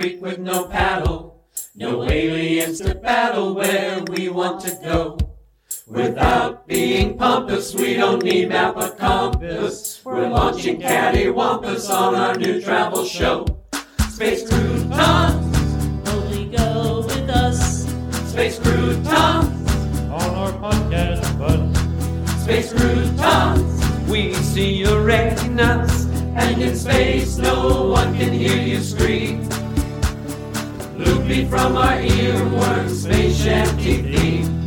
creek with no paddle. No aliens to battle where we want to go. Without being pompous, we don't need map or compass. We're launching cattywampus on our new travel show. Space croutons, Only go with us. space croutons, on our podcast bus. space croutons. We see your retinas, and in space no one can hear you scream. From our earworms, space theme.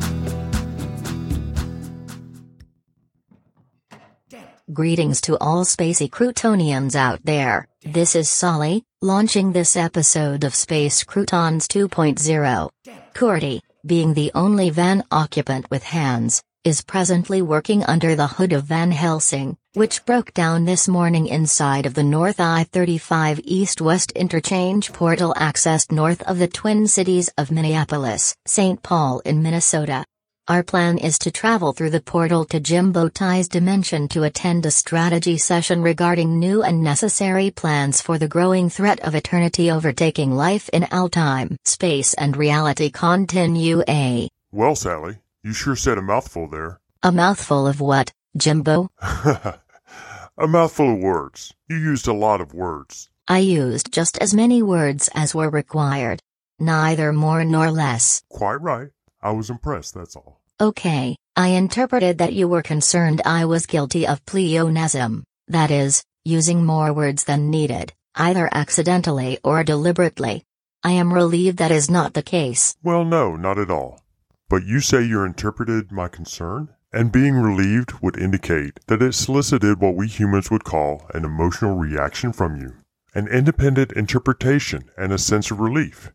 Greetings to all spacey Croutonians out there. This is Solly, launching this episode of Space Croutons 2.0. Cordy, being the only van occupant with hands, is presently working under the hood of Van Helsing, which broke down this morning inside of the North I-35 East-West interchange portal accessed north of the Twin Cities of Minneapolis, St. Paul in Minnesota. Our plan is to travel through the portal to Jimbo Ty's dimension to attend a strategy session regarding new and necessary plans for the growing threat of eternity overtaking life in our time, space and reality continua. Well, Sally, you sure said a mouthful there. A mouthful of what, Jimbo? a mouthful of words. You used a lot of words. I used just as many words as were required. Neither more nor less. Quite right. I was impressed, that's all. Okay, I interpreted that you were concerned I was guilty of pleonasm, that is, using more words than needed, either accidentally or deliberately. I am relieved that is not the case. Well, no, not at all. But you say you interpreted my concern? And being relieved would indicate that it solicited what we humans would call an emotional reaction from you, an independent interpretation and a sense of relief.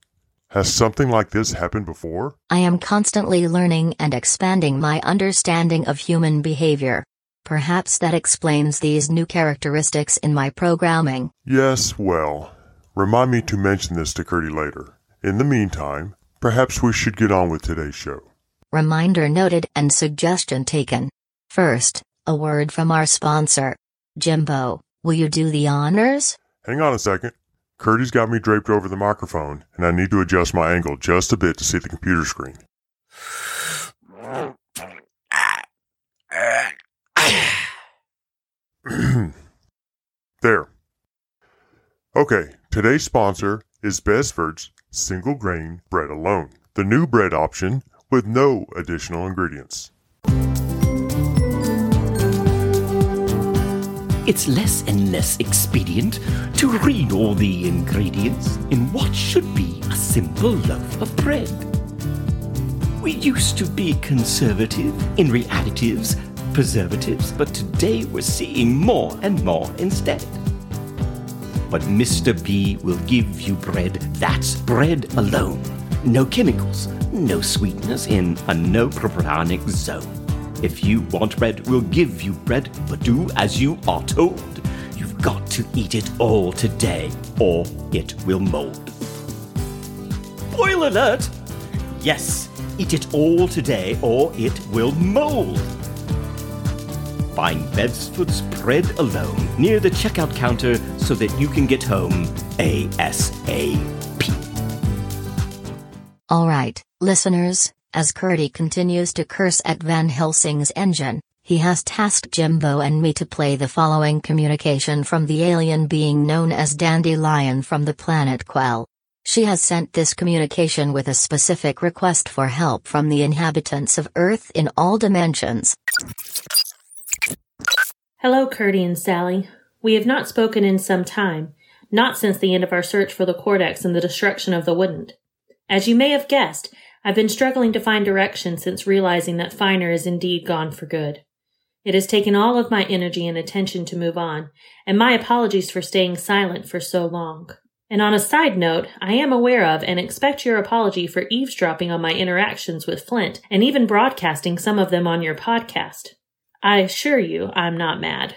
Has something like this happened before? I am constantly learning and expanding my understanding of human behavior. Perhaps that explains these new characteristics in my programming. Yes, well, remind me to mention this to Curdy later. In the meantime, perhaps we should get on with today's show. Reminder noted and suggestion taken. First, a word from our sponsor. Jimbo, will you do the honors? Hang on a second. Curdy's got me draped over the microphone, and I need to adjust my angle just a bit to see the computer screen. there. Okay, today's sponsor is Besford's Single Grain Bread Alone, the new bread option with no additional ingredients. It's less and less expedient to read all the ingredients in what should be a simple loaf of bread. We used to be conservative in readditives, preservatives, but today we're seeing more and more instead. But Mr. B will give you bread that's bread alone. No chemicals, no sweetness in a no propionic zone. If you want bread, we'll give you bread, but do as you are told. You've got to eat it all today, or it will mold. Spoil alert! Yes, eat it all today, or it will mold. Find Bedsford's bread alone near the checkout counter so that you can get home ASAP. Alright, listeners, as Curdy continues to curse at Van Helsing's engine, he has tasked Jimbo and me to play the following communication from the alien being known as Dandelion from the planet Quell. She has sent this communication with a specific request for help from the inhabitants of Earth in all dimensions. Hello, Curdy and Sally. We have not spoken in some time, not since the end of our search for the Cordex and the destruction of the Woodent. As you may have guessed, I've been struggling to find direction since realizing that Finer is indeed gone for good. It has taken all of my energy and attention to move on, and my apologies for staying silent for so long. And on a side note, I am aware of and expect your apology for eavesdropping on my interactions with Flint and even broadcasting some of them on your podcast. I assure you I'm not mad.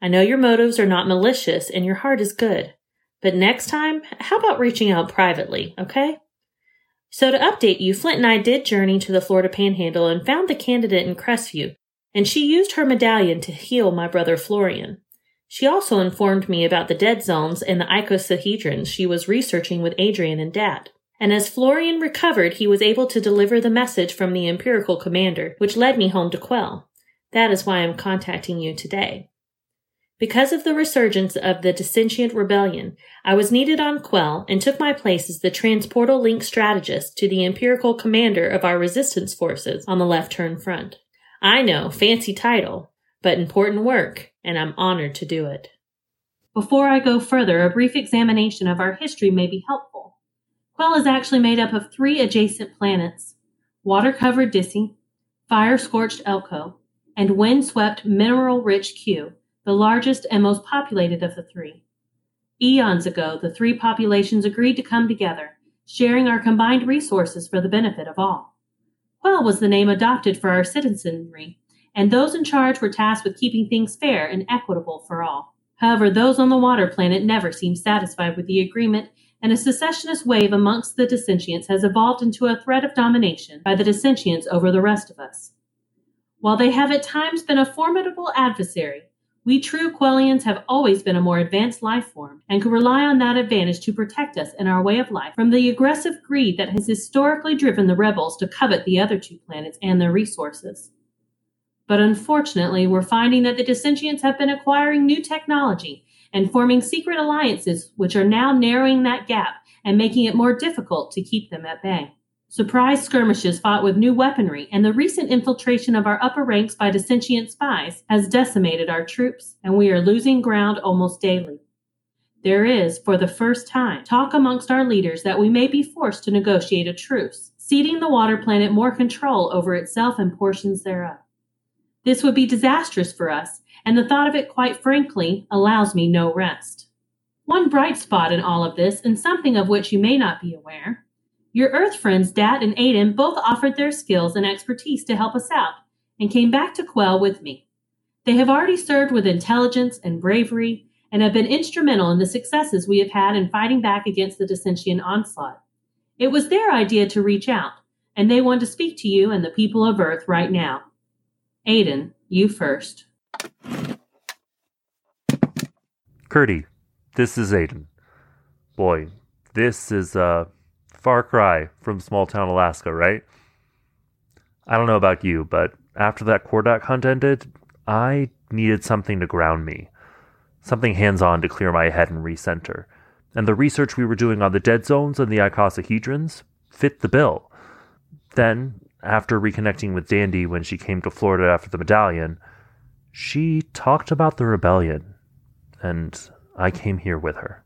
I know your motives are not malicious and your heart is good. But next time, how about reaching out privately, okay? So to update you, Flint and I did journey to the Florida Panhandle and found the candidate in Crestview, and she used her medallion to heal my brother Florian. She also informed me about the dead zones and the icosahedrons she was researching with Adrian and Dat. And as Florian recovered, he was able to deliver the message from the Empirical commander, which led me home to Quell. That is why I'm contacting you today. Because of the resurgence of the dissentient rebellion, I was needed on Quell and took my place as the transportal link strategist to the Empirical commander of our resistance forces on the left turn front. I know, fancy title, but important work, and I'm honored to do it. Before I go further, a brief examination of our history may be helpful. Quell is actually made up of three adjacent planets water covered Dissy, fire scorched Elko, and wind swept mineral rich Q, the largest and most populated of the three. Eons ago, the three populations agreed to come together, sharing our combined resources for the benefit of all. Quell was the name adopted for our citizenry, and those in charge were tasked with keeping things fair and equitable for all. However, those on the water planet never seemed satisfied with the agreement, and a secessionist wave amongst the dissentients has evolved into a threat of domination by the dissentients over the rest of us. While they have at times been a formidable adversary, we true Quellians have always been a more advanced life form and can rely on that advantage to protect us in our way of life from the aggressive greed that has historically driven the rebels to covet the other two planets and their resources. But unfortunately, we're finding that the dissentients have been acquiring new technology and forming secret alliances which are now narrowing that gap and making it more difficult to keep them at bay. Surprise skirmishes fought with new weaponry and the recent infiltration of our upper ranks by dissentient spies has decimated our troops, and we are losing ground almost daily. There is, for the first time, talk amongst our leaders that we may be forced to negotiate a truce, ceding the water planet more control over itself and portions thereof. This would be disastrous for us, and the thought of it, quite frankly, allows me no rest. One bright spot in all of this, and something of which you may not be aware, your Earth friends, Dat and Aiden, both offered their skills and expertise to help us out and came back to Quell with me. They have already served with intelligence and bravery and have been instrumental in the successes we have had in fighting back against the dissentient onslaught. It was their idea to reach out, and they want to speak to you and the people of Earth right now. Aiden, you first. Curdy, this is Aiden. Boy, this is, uh, far cry from small town Alaska, right? I don't know about you, but after that Kordak hunt ended, I needed something to ground me, something hands on to clear my head and recenter. And the research we were doing on the dead zones and the icosahedrons fit the bill. Then, after reconnecting with Dandy when she came to Florida after the medallion, she talked about the rebellion, and I came here with her.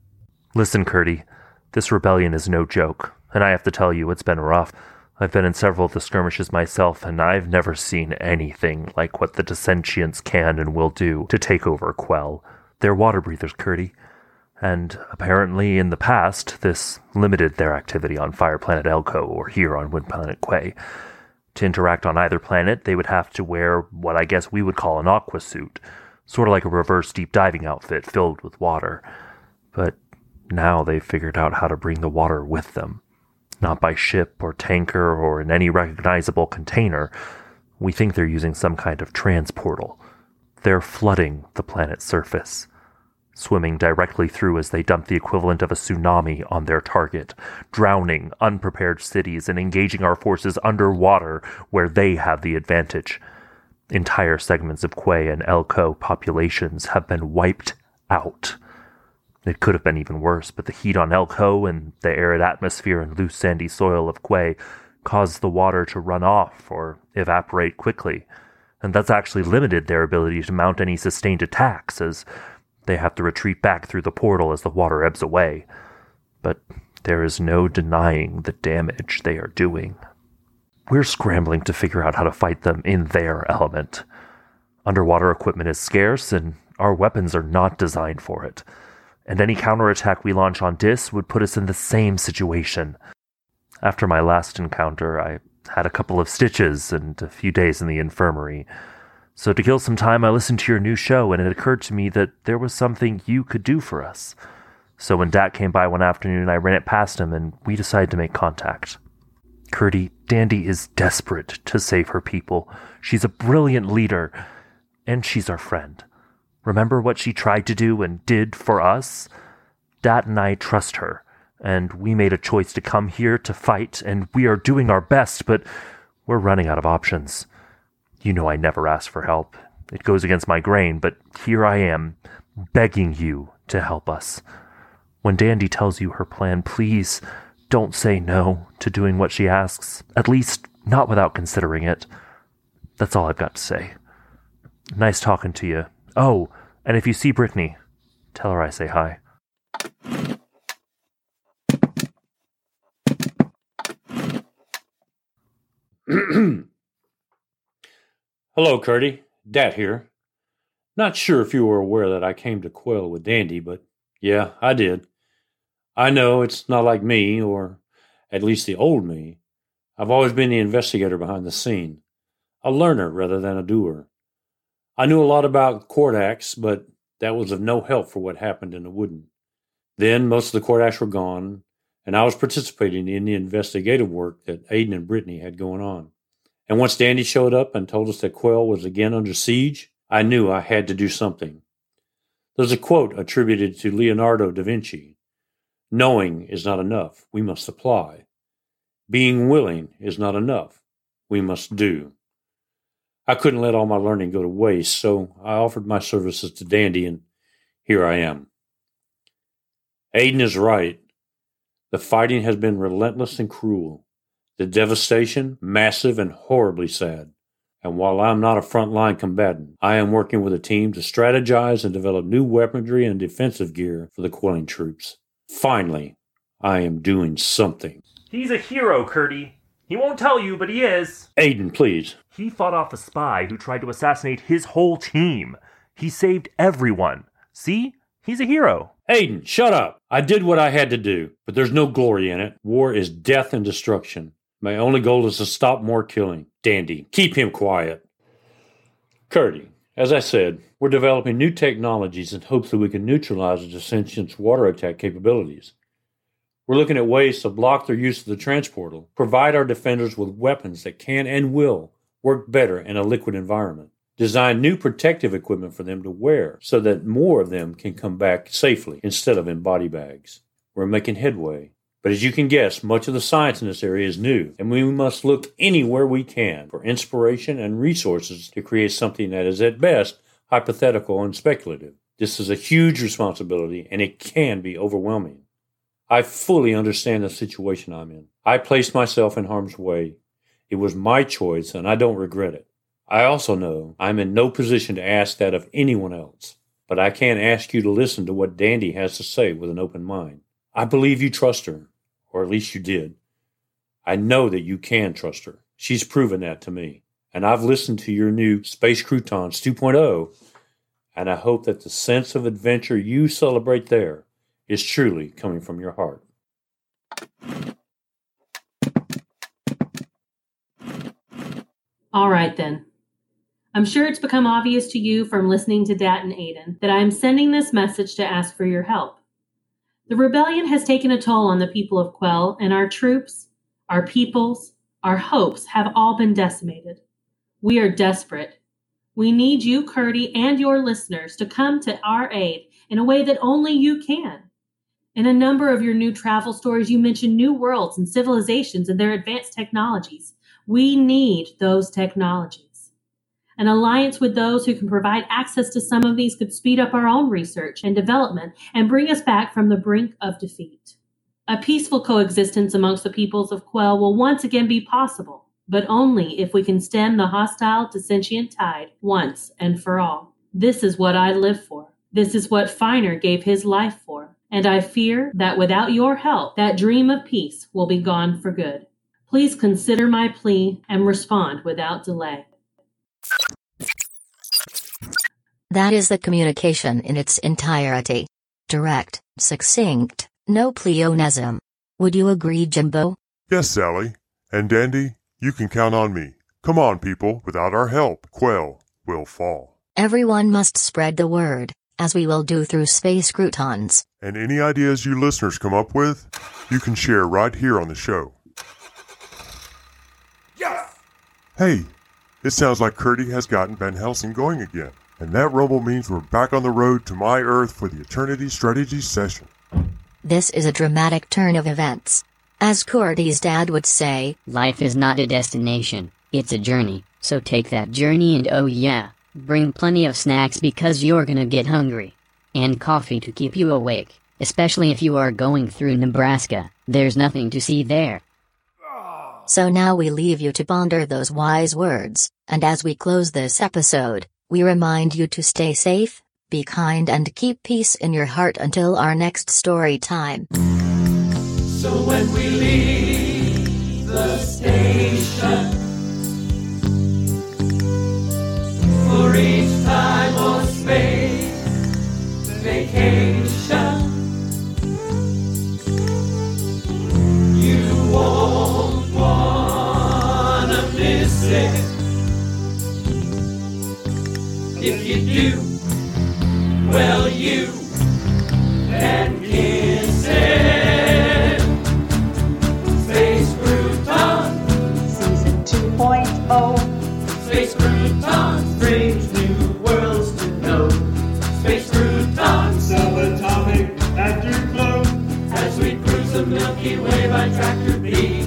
Listen, Curdy, this rebellion is no joke and I have to tell you, it's been rough. I've been in several of the skirmishes myself, and I've never seen anything like what the dissentients can and will do to take over Quell. They're water breathers, Curdy. And apparently, in the past, this limited their activity on Fire Planet Elko or here on Wind Planet Quay. To interact on either planet, they would have to wear what I guess we would call an aqua suit, sort of like a reverse deep diving outfit filled with water. But now they've figured out how to bring the water with them not by ship or tanker or in any recognizable container. We think they're using some kind of transportal. They're flooding the planet's surface, swimming directly through as they dump the equivalent of a tsunami on their target, drowning unprepared cities and engaging our forces underwater where they have the advantage. Entire segments of Quay and Elko populations have been wiped out it could have been even worse, but the heat on Elko and the arid atmosphere and loose sandy soil of Quay caused the water to run off or evaporate quickly, and that's actually limited their ability to mount any sustained attacks as they have to retreat back through the portal as the water ebbs away. But there is no denying the damage they are doing. We're scrambling to figure out how to fight them in their element. Underwater equipment is scarce, and our weapons are not designed for it and any counterattack we launch on Dis would put us in the same situation. After my last encounter, I had a couple of stitches and a few days in the infirmary. So, to kill some time, I listened to your new show, and it occurred to me that there was something you could do for us. So, when Dat came by one afternoon, I ran it past him, and we decided to make contact. Curdy, Dandy is desperate to save her people. She's a brilliant leader, and she's our friend. Remember what she tried to do and did for us? Dat and I trust her, and we made a choice to come here to fight, and we are doing our best, but we're running out of options. You know I never ask for help. It goes against my grain, but here I am, begging you to help us. When Dandy tells you her plan, please don't say no to doing what she asks, at least not without considering it. That's all I've got to say. Nice talking to you. Oh, and if you see Brittany, tell her I say hi. Hello, Curdy. Dat here. Not sure if you were aware that I came to Quell with Dandy, but yeah, I did. I know it's not like me, or at least the old me. I've always been the investigator behind the scene, a learner rather than a doer. I knew a lot about acts, but that was of no help for what happened in the Wooden. Then most of the acts were gone, and I was participating in the investigative work that Aiden and Brittany had going on. And once Dandy showed up and told us that Quell was again under siege, I knew I had to do something. There's a quote attributed to Leonardo da Vinci Knowing is not enough, we must apply. Being willing is not enough, we must do. I couldn't let all my learning go to waste, so I offered my services to Dandy, and here I am. Aiden is right. The fighting has been relentless and cruel. The devastation, massive and horribly sad. And while I'm not a frontline combatant, I am working with a team to strategize and develop new weaponry and defensive gear for the Quellian troops. Finally, I am doing something. He's a hero, Curdy. He won't tell you, but he is. Aiden, please. He fought off a spy who tried to assassinate his whole team. He saved everyone. See? He's a hero. Aiden, shut up. I did what I had to do, but there's no glory in it. War is death and destruction. My only goal is to stop more killing. Dandy, keep him quiet. Curdy, as I said, we're developing new technologies in hopes that we can neutralize the Dissentient's water attack capabilities. We're looking at ways to block their use of the transportal, provide our defenders with weapons that can and will work better in a liquid environment, design new protective equipment for them to wear so that more of them can come back safely instead of in body bags. We're making headway. But as you can guess, much of the science in this area is new, and we must look anywhere we can for inspiration and resources to create something that is at best hypothetical and speculative. This is a huge responsibility, and it can be overwhelming. I fully understand the situation I'm in. I placed myself in harm's way. It was my choice, and I don't regret it. I also know I'm in no position to ask that of anyone else, but I can ask you to listen to what Dandy has to say with an open mind. I believe you trust her, or at least you did. I know that you can trust her. She's proven that to me. And I've listened to your new Space Croutons 2.0, and I hope that the sense of adventure you celebrate there is truly coming from your heart. All right, then. I'm sure it's become obvious to you from listening to Dat and Aiden that I am sending this message to ask for your help. The rebellion has taken a toll on the people of Quell, and our troops, our peoples, our hopes have all been decimated. We are desperate. We need you, Curdy, and your listeners to come to our aid in a way that only you can. In a number of your new travel stories, you mention new worlds and civilizations and their advanced technologies. We need those technologies. An alliance with those who can provide access to some of these could speed up our own research and development and bring us back from the brink of defeat. A peaceful coexistence amongst the peoples of Quell will once again be possible, but only if we can stem the hostile dissentient tide once and for all. This is what I live for. This is what Finer gave his life for. And I fear that without your help, that dream of peace will be gone for good. Please consider my plea and respond without delay. That is the communication in its entirety. Direct, succinct, no pleonasm. Would you agree, Jimbo? Yes, Sally. And Dandy, you can count on me. Come on, people. Without our help, Quell will fall. Everyone must spread the word, as we will do through Space Croutons. And any ideas you listeners come up with, you can share right here on the show. Yes! Hey, it sounds like Curdy has gotten Van Helsing going again. And that rumble means we're back on the road to my Earth for the Eternity Strategy session. This is a dramatic turn of events. As Cordy's dad would say, Life is not a destination, it's a journey, so take that journey and oh yeah, bring plenty of snacks because you're gonna get hungry. And coffee to keep you awake, especially if you are going through Nebraska, there's nothing to see there. So now we leave you to ponder those wise words, and as we close this episode, we remind you to stay safe, be kind, and keep peace in your heart until our next story time. So when we leave the station for each time or space vacation, you won't wanna miss it. If you do, well you can kiss it. Space Crouton, Season 2.0. Space Crouton brings new worlds to know. Space Subatomic afterglow. as we cruise the Milky Way by tractor beam.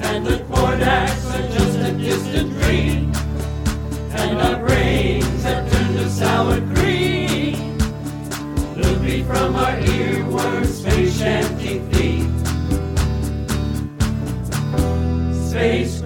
And the Quardaks are just a distant dream. And our brains have turned to sour cream. Loopy from our earworms, space shanty. Space.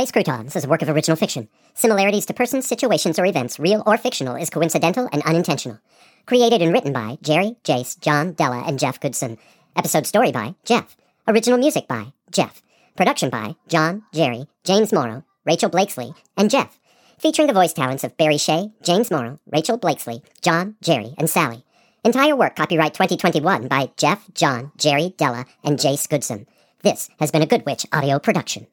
Space Croutons is a work of original fiction. Similarities to persons, situations, or events, real or fictional, is coincidental and unintentional. Created and written by Jerry, Jace, John, Della, and Jeff Goodson. Episode story by Jeff. Original music by Jeff. Production by John, Jerry, James Morrow, Rachel Blakesley, and Jeff. Featuring the voice talents of Barry Shea, James Morrow, Rachel Blakesley, John, Jerry, and Sally. Entire work copyright 2021 by Jeff, John, Jerry, Della, and Jace Goodson. This has been a Good Witch audio production.